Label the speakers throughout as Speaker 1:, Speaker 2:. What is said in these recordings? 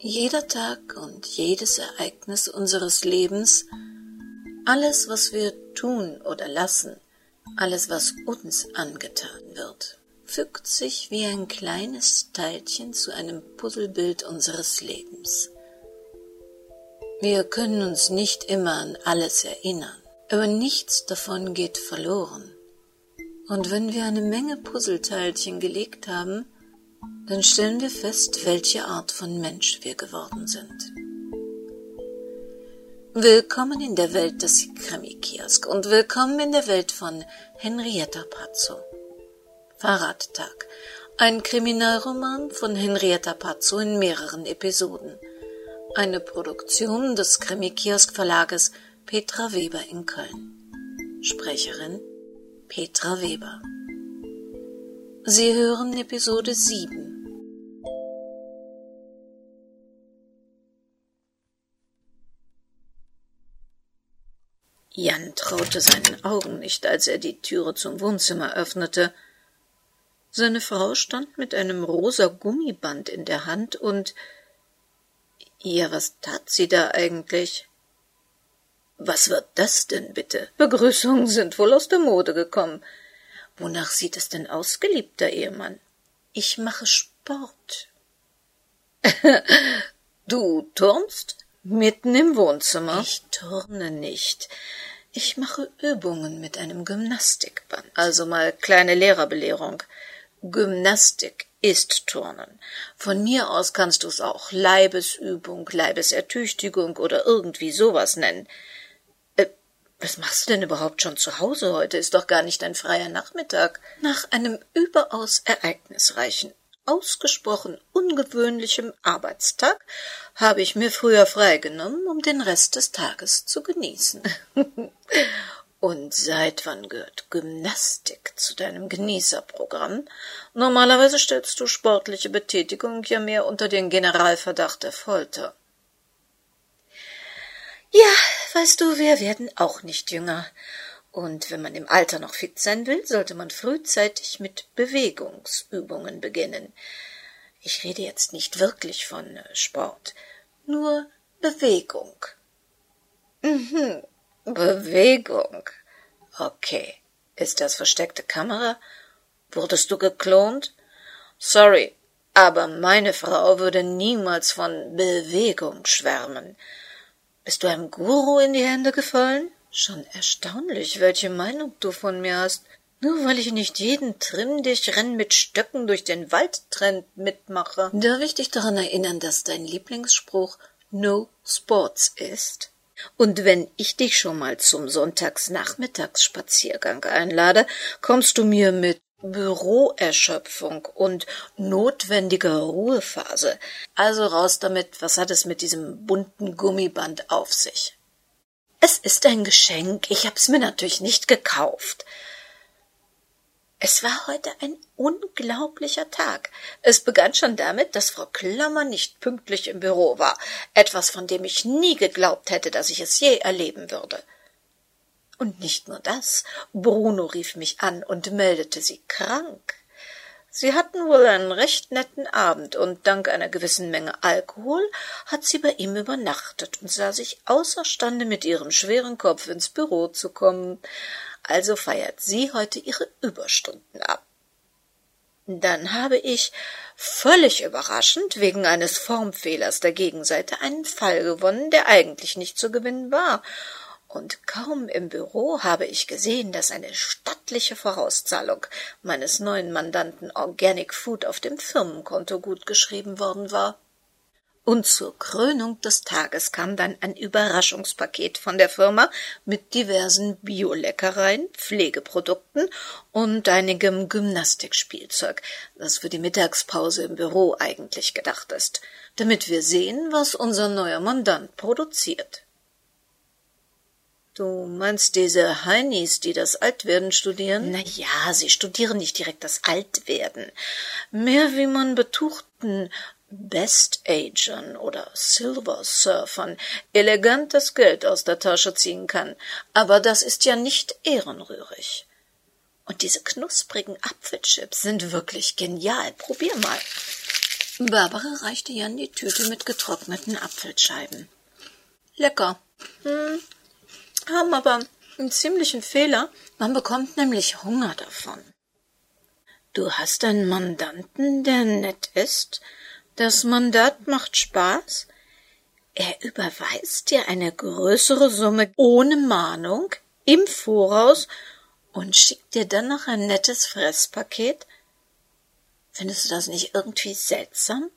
Speaker 1: Jeder Tag und jedes Ereignis unseres Lebens, alles, was wir tun oder lassen, alles, was uns angetan wird, fügt sich wie ein kleines Teilchen zu einem Puzzlebild unseres Lebens. Wir können uns nicht immer an alles erinnern, aber nichts davon geht verloren. Und wenn wir eine Menge Puzzleteilchen gelegt haben, dann stellen wir fest, welche Art von Mensch wir geworden sind. Willkommen in der Welt des Krimi-Kiosk und willkommen in der Welt von Henrietta Pazzo. Fahrradtag. Ein Kriminalroman von Henrietta Pazzo in mehreren Episoden. Eine Produktion des Krimi-Kiosk Verlages Petra Weber in Köln. Sprecherin Petra Weber. Sie hören Episode 7 Jan traute seinen Augen nicht, als er die Türe zum Wohnzimmer öffnete. Seine Frau stand mit einem rosa Gummiband in der Hand und ja, was tat sie da eigentlich? Was wird das denn bitte? Begrüßungen sind wohl aus der Mode gekommen. Wonach sieht es denn aus, geliebter Ehemann? Ich mache Sport. du turnst? Mitten im Wohnzimmer? Ich turne nicht. Ich mache Übungen mit einem Gymnastikband. Also mal kleine Lehrerbelehrung. Gymnastik ist Turnen. Von mir aus kannst du es auch Leibesübung, Leibesertüchtigung oder irgendwie sowas nennen. Äh, was machst du denn überhaupt schon zu Hause heute? Ist doch gar nicht ein freier Nachmittag. Nach einem überaus ereignisreichen ausgesprochen ungewöhnlichem Arbeitstag habe ich mir früher freigenommen, um den Rest des Tages zu genießen. Und seit wann gehört Gymnastik zu deinem Genießerprogramm? Normalerweise stellst du sportliche Betätigung ja mehr unter den Generalverdacht der Folter. Ja, weißt du, wir werden auch nicht jünger. Und wenn man im Alter noch fit sein will, sollte man frühzeitig mit Bewegungsübungen beginnen. Ich rede jetzt nicht wirklich von äh, Sport, nur Bewegung. Mhm, Bewegung. Okay. Ist das versteckte Kamera? Wurdest du geklont? Sorry, aber meine Frau würde niemals von Bewegung schwärmen. Bist du einem Guru in die Hände gefallen? Schon erstaunlich, welche Meinung du von mir hast. Nur weil ich nicht jeden Trimm dich Renn mit Stöcken durch den Waldtrend mitmache. Darf ich dich daran erinnern, dass dein Lieblingsspruch No Sports ist? Und wenn ich dich schon mal zum Sonntagsnachmittagsspaziergang einlade, kommst du mir mit Büroerschöpfung und notwendiger Ruhephase. Also raus damit, was hat es mit diesem bunten Gummiband auf sich? Es ist ein Geschenk. Ich hab's mir natürlich nicht gekauft. Es war heute ein unglaublicher Tag. Es begann schon damit, dass Frau Klammer nicht pünktlich im Büro war, etwas, von dem ich nie geglaubt hätte, dass ich es je erleben würde. Und nicht nur das, Bruno rief mich an und meldete sie krank. Sie hatten wohl einen recht netten Abend, und dank einer gewissen Menge Alkohol hat sie bei ihm übernachtet und sah sich außerstande, mit ihrem schweren Kopf ins Büro zu kommen. Also feiert sie heute ihre Überstunden ab. Dann habe ich, völlig überraschend, wegen eines Formfehlers der Gegenseite einen Fall gewonnen, der eigentlich nicht zu gewinnen war, und kaum im Büro habe ich gesehen, dass eine stattliche Vorauszahlung meines neuen Mandanten Organic Food auf dem Firmenkonto gutgeschrieben worden war. Und zur Krönung des Tages kam dann ein Überraschungspaket von der Firma mit diversen Bioleckereien, Pflegeprodukten und einigem Gymnastikspielzeug, das für die Mittagspause im Büro eigentlich gedacht ist, damit wir sehen, was unser neuer Mandant produziert. Du meinst diese Heinis, die das Altwerden studieren? Na ja, sie studieren nicht direkt das Altwerden. Mehr wie man betuchten Best-Agern oder Silver-Surfern elegant das Geld aus der Tasche ziehen kann. Aber das ist ja nicht ehrenrührig. Und diese knusprigen Apfelchips sind wirklich genial. Probier mal. Barbara reichte Jan die Tüte mit getrockneten Apfelscheiben. Lecker. Hm, haben aber einen ziemlichen Fehler. Man bekommt nämlich Hunger davon. Du hast einen Mandanten, der nett ist? Das Mandat macht Spaß? Er überweist dir eine größere Summe ohne Mahnung im Voraus und schickt dir dann noch ein nettes Fresspaket? Findest du das nicht irgendwie seltsam?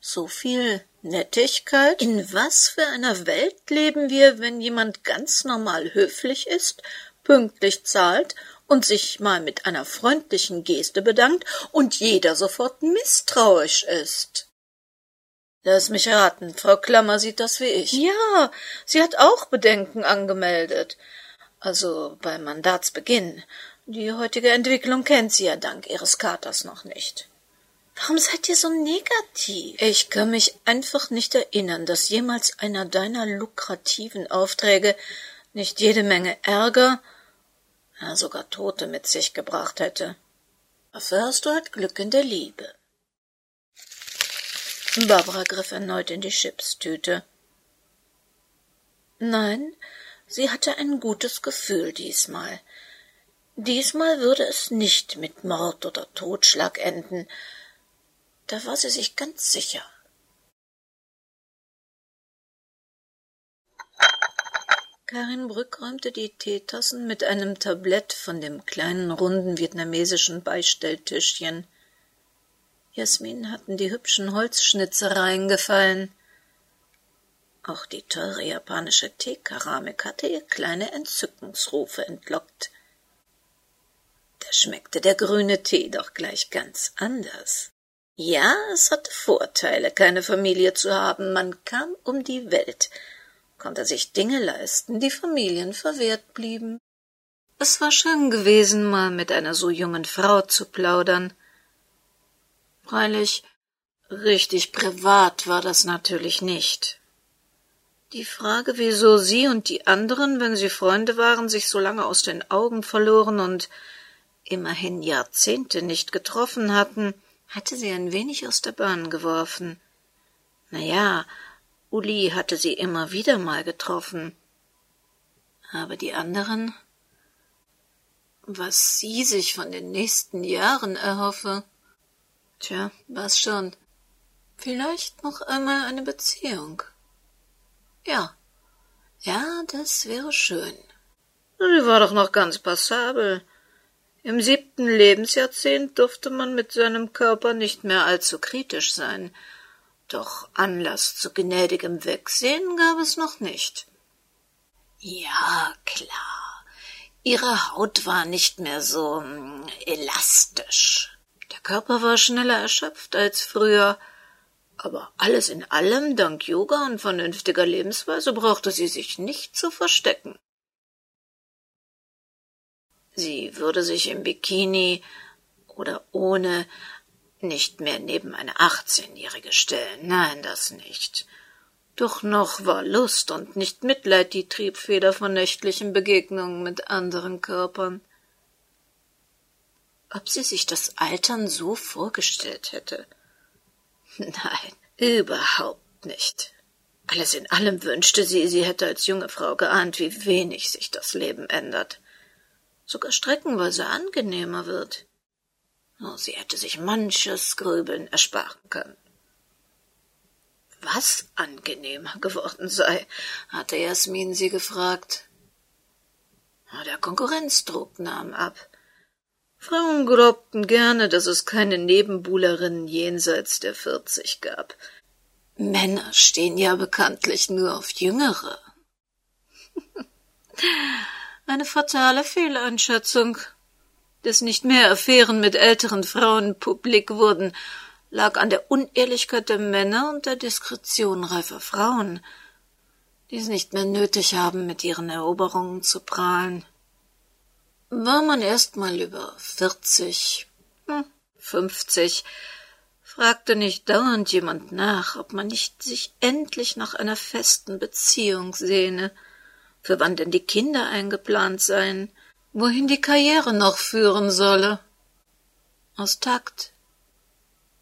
Speaker 1: So viel Nettigkeit? In was für einer Welt leben wir, wenn jemand ganz normal höflich ist, pünktlich zahlt und sich mal mit einer freundlichen Geste bedankt und jeder sofort misstrauisch ist? Lass mich raten, Frau Klammer sieht das wie ich. Ja, sie hat auch Bedenken angemeldet. Also beim Mandatsbeginn. Die heutige Entwicklung kennt sie ja dank ihres Katers noch nicht. Warum seid ihr so negativ? Ich kann mich einfach nicht erinnern, dass jemals einer deiner lukrativen Aufträge nicht jede Menge Ärger, ja sogar Tote mit sich gebracht hätte. Hast du halt Glück in der Liebe. Barbara griff erneut in die Chipstüte. Nein, sie hatte ein gutes Gefühl diesmal. Diesmal würde es nicht mit Mord oder Totschlag enden. Da war sie sich ganz sicher. Karin Brück räumte die Teetassen mit einem Tablett von dem kleinen runden vietnamesischen Beistelltischchen Jasmin hatten die hübschen Holzschnitzereien gefallen. Auch die teure japanische Teekeramik hatte ihr kleine Entzückungsrufe entlockt. Da schmeckte der grüne Tee doch gleich ganz anders. Ja, es hatte Vorteile, keine Familie zu haben. Man kam um die Welt, konnte sich Dinge leisten, die Familien verwehrt blieben. Es war schön gewesen, mal mit einer so jungen Frau zu plaudern. Freilich, richtig privat war das natürlich nicht. Die Frage, wieso sie und die anderen, wenn sie Freunde waren, sich so lange aus den Augen verloren und immerhin Jahrzehnte nicht getroffen hatten, hatte sie ein wenig aus der Bahn geworfen. Na ja, Uli hatte sie immer wieder mal getroffen. Aber die anderen? Was sie sich von den nächsten Jahren erhoffe? Tja, was schon. Vielleicht noch einmal eine Beziehung. Ja. Ja, das wäre schön. Sie war doch noch ganz passabel. Im siebten Lebensjahrzehnt durfte man mit seinem Körper nicht mehr allzu kritisch sein. Doch Anlass zu gnädigem Wegsehen gab es noch nicht. Ja, klar. Ihre Haut war nicht mehr so mm, elastisch. Der Körper war schneller erschöpft als früher, aber alles in allem, dank Yoga und vernünftiger Lebensweise, brauchte sie sich nicht zu verstecken. Sie würde sich im Bikini oder ohne nicht mehr neben eine achtzehnjährige stellen. Nein, das nicht. Doch noch war Lust und nicht Mitleid die Triebfeder von nächtlichen Begegnungen mit anderen Körpern ob sie sich das Altern so vorgestellt hätte. Nein, überhaupt nicht. Alles in allem wünschte sie, sie hätte als junge Frau geahnt, wie wenig sich das Leben ändert. Sogar streckenweise angenehmer wird. Oh, sie hätte sich manches Grübeln ersparen können. Was angenehmer geworden sei, hatte Jasmin sie gefragt. Der Konkurrenzdruck nahm ab. Frauen glaubten gerne, dass es keine Nebenbuhlerinnen jenseits der vierzig gab. Männer stehen ja bekanntlich nur auf Jüngere. Eine fatale Fehleinschätzung. Dass nicht mehr Affären mit älteren Frauen publik wurden, lag an der Unehrlichkeit der Männer und der Diskretion reifer Frauen, die es nicht mehr nötig haben, mit ihren Eroberungen zu prahlen. War man erst mal über vierzig, hm, fünfzig, fragte nicht dauernd jemand nach, ob man nicht sich endlich nach einer festen Beziehung sehne, für wann denn die Kinder eingeplant seien, wohin die Karriere noch führen solle. Aus Takt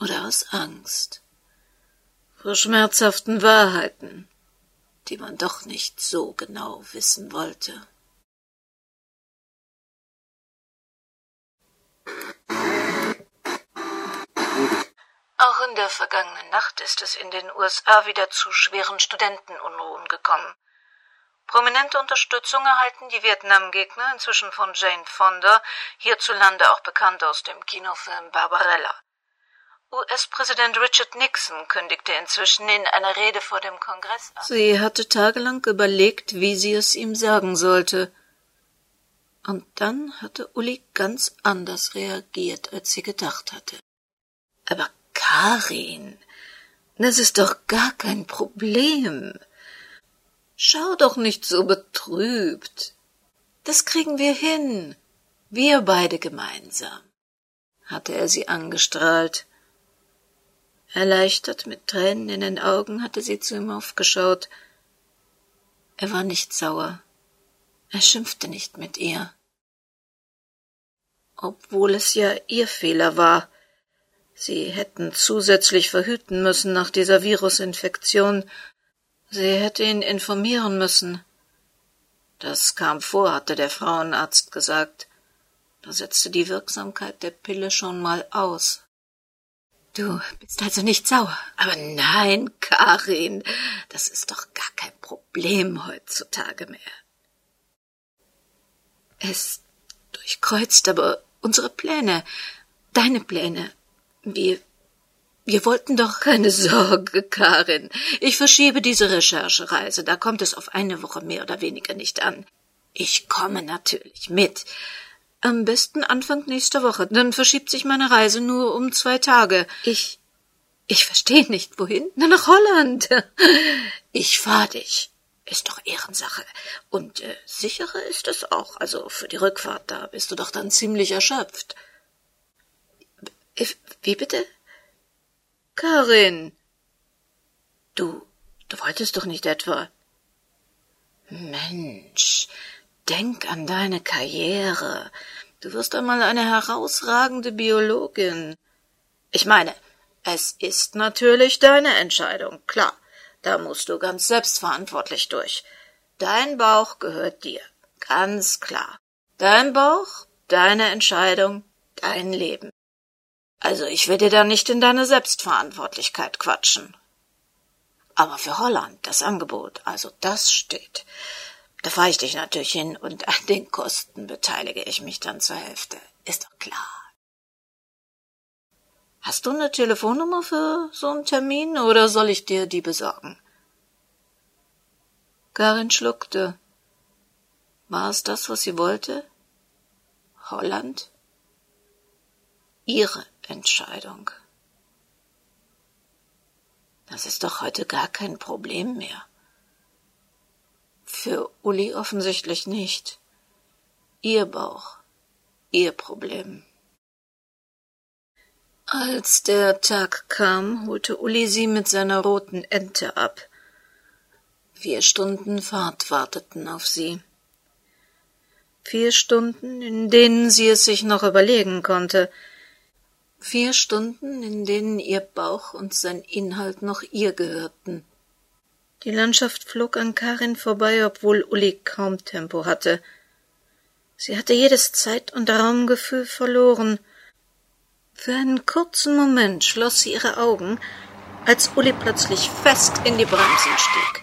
Speaker 1: oder aus Angst. Ihre schmerzhaften Wahrheiten, die man doch nicht so genau wissen wollte. Auch in der vergangenen Nacht ist es in den USA wieder zu schweren Studentenunruhen gekommen. Prominente Unterstützung erhalten die Vietnam-Gegner inzwischen von Jane Fonda, hierzulande auch bekannt aus dem Kinofilm Barbarella. US-Präsident Richard Nixon kündigte inzwischen in einer Rede vor dem Kongress an. Sie hatte tagelang überlegt, wie sie es ihm sagen sollte. Und dann hatte Uli ganz anders reagiert, als sie gedacht hatte. Aber Karin, das ist doch gar kein Problem. Schau doch nicht so betrübt. Das kriegen wir hin. Wir beide gemeinsam, hatte er sie angestrahlt. Erleichtert mit Tränen in den Augen hatte sie zu ihm aufgeschaut. Er war nicht sauer. Er schimpfte nicht mit ihr. Obwohl es ja ihr Fehler war. Sie hätten zusätzlich verhüten müssen nach dieser Virusinfektion. Sie hätte ihn informieren müssen. Das kam vor, hatte der Frauenarzt gesagt. Da setzte die Wirksamkeit der Pille schon mal aus. Du bist also nicht sauer. Aber nein, Karin, das ist doch gar kein Problem heutzutage mehr. Es durchkreuzt aber unsere Pläne, deine Pläne. Wir, wir wollten doch keine Sorge, Karin. Ich verschiebe diese Recherchereise. Da kommt es auf eine Woche mehr oder weniger nicht an. Ich komme natürlich mit. Am besten Anfang nächster Woche. Dann verschiebt sich meine Reise nur um zwei Tage. Ich. Ich verstehe nicht, wohin? Na, nach Holland. Ich fahr dich. Ist doch Ehrensache. Und äh, sicherer ist es auch. Also für die Rückfahrt, da bist du doch dann ziemlich erschöpft. Wie bitte? Karin. Du, du wolltest doch nicht etwa. Mensch, Denk an deine Karriere. Du wirst einmal eine herausragende Biologin. Ich meine, es ist natürlich deine Entscheidung, klar. Da musst du ganz selbstverantwortlich durch. Dein Bauch gehört dir, ganz klar. Dein Bauch, deine Entscheidung, dein Leben. Also ich will dir da nicht in deine Selbstverantwortlichkeit quatschen. Aber für Holland das Angebot, also das steht. Da fahre ich dich natürlich hin und an den Kosten beteilige ich mich dann zur Hälfte. Ist doch klar. Hast du eine Telefonnummer für so einen Termin oder soll ich dir die besorgen? Karin schluckte. War es das, was sie wollte? Holland? Ihre Entscheidung. Das ist doch heute gar kein Problem mehr. Für Uli offensichtlich nicht. Ihr Bauch, ihr Problem. Als der Tag kam, holte Uli sie mit seiner roten Ente ab. Vier Stunden Fahrt warteten auf sie. Vier Stunden, in denen sie es sich noch überlegen konnte. Vier Stunden, in denen ihr Bauch und sein Inhalt noch ihr gehörten. Die Landschaft flog an Karin vorbei, obwohl Uli kaum Tempo hatte. Sie hatte jedes Zeit- und Raumgefühl verloren. Für einen kurzen Moment schloss sie ihre Augen, als Uli plötzlich fest in die Bremsen stieg.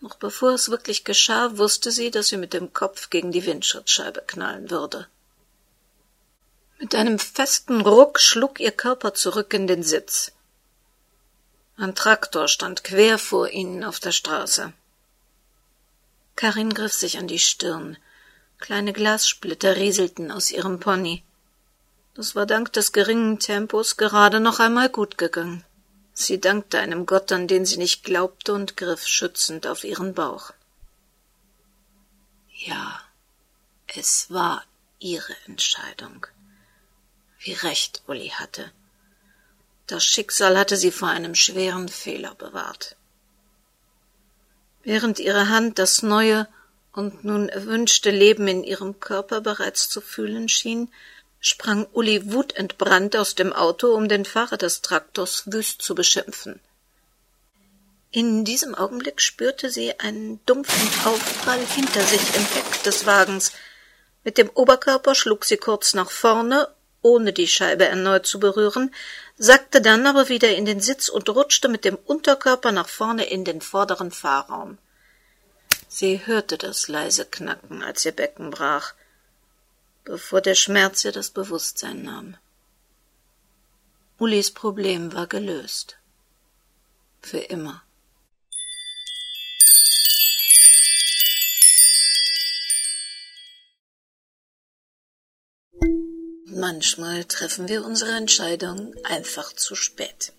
Speaker 1: Noch bevor es wirklich geschah, wusste sie, dass sie mit dem Kopf gegen die Windschutzscheibe knallen würde. Mit einem festen Ruck schlug ihr Körper zurück in den Sitz. Ein Traktor stand quer vor ihnen auf der Straße. Karin griff sich an die Stirn. Kleine Glassplitter rieselten aus ihrem Pony. Das war dank des geringen Tempos gerade noch einmal gut gegangen. Sie dankte einem Gott, an den sie nicht glaubte, und griff schützend auf ihren Bauch. Ja, es war ihre Entscheidung. Wie recht Uli hatte. Das Schicksal hatte sie vor einem schweren Fehler bewahrt. Während ihre Hand das neue und nun erwünschte Leben in ihrem Körper bereits zu fühlen schien, sprang Uli wutentbrannt aus dem Auto, um den Fahrer des Traktors wüst zu beschimpfen. In diesem Augenblick spürte sie einen dumpfen Aufprall hinter sich im Heck des Wagens. Mit dem Oberkörper schlug sie kurz nach vorne, ohne die Scheibe erneut zu berühren, sackte dann aber wieder in den Sitz und rutschte mit dem Unterkörper nach vorne in den vorderen Fahrraum. Sie hörte das leise Knacken, als ihr Becken brach, bevor der Schmerz ihr das Bewusstsein nahm. Ulis Problem war gelöst. Für immer. Manchmal treffen wir unsere Entscheidung einfach zu spät.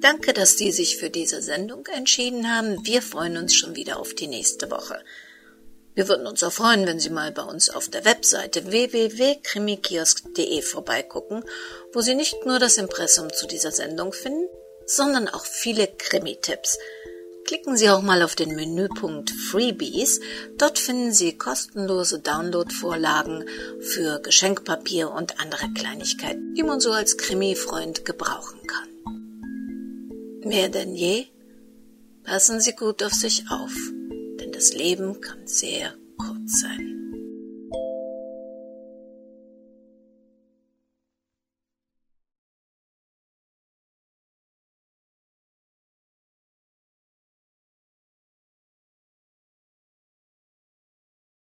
Speaker 1: Danke, dass Sie sich für diese Sendung entschieden haben. Wir freuen uns schon wieder auf die nächste Woche. Wir würden uns auch freuen, wenn Sie mal bei uns auf der Webseite www.krimikiosk.de vorbeigucken, wo Sie nicht nur das Impressum zu dieser Sendung finden, sondern auch viele Krimi-Tipps – Klicken Sie auch mal auf den Menüpunkt Freebies. Dort finden Sie kostenlose Download-Vorlagen für Geschenkpapier und andere Kleinigkeiten, die man so als Krimi-Freund gebrauchen kann. Mehr denn je, passen Sie gut auf sich auf, denn das Leben kann sehr kurz sein.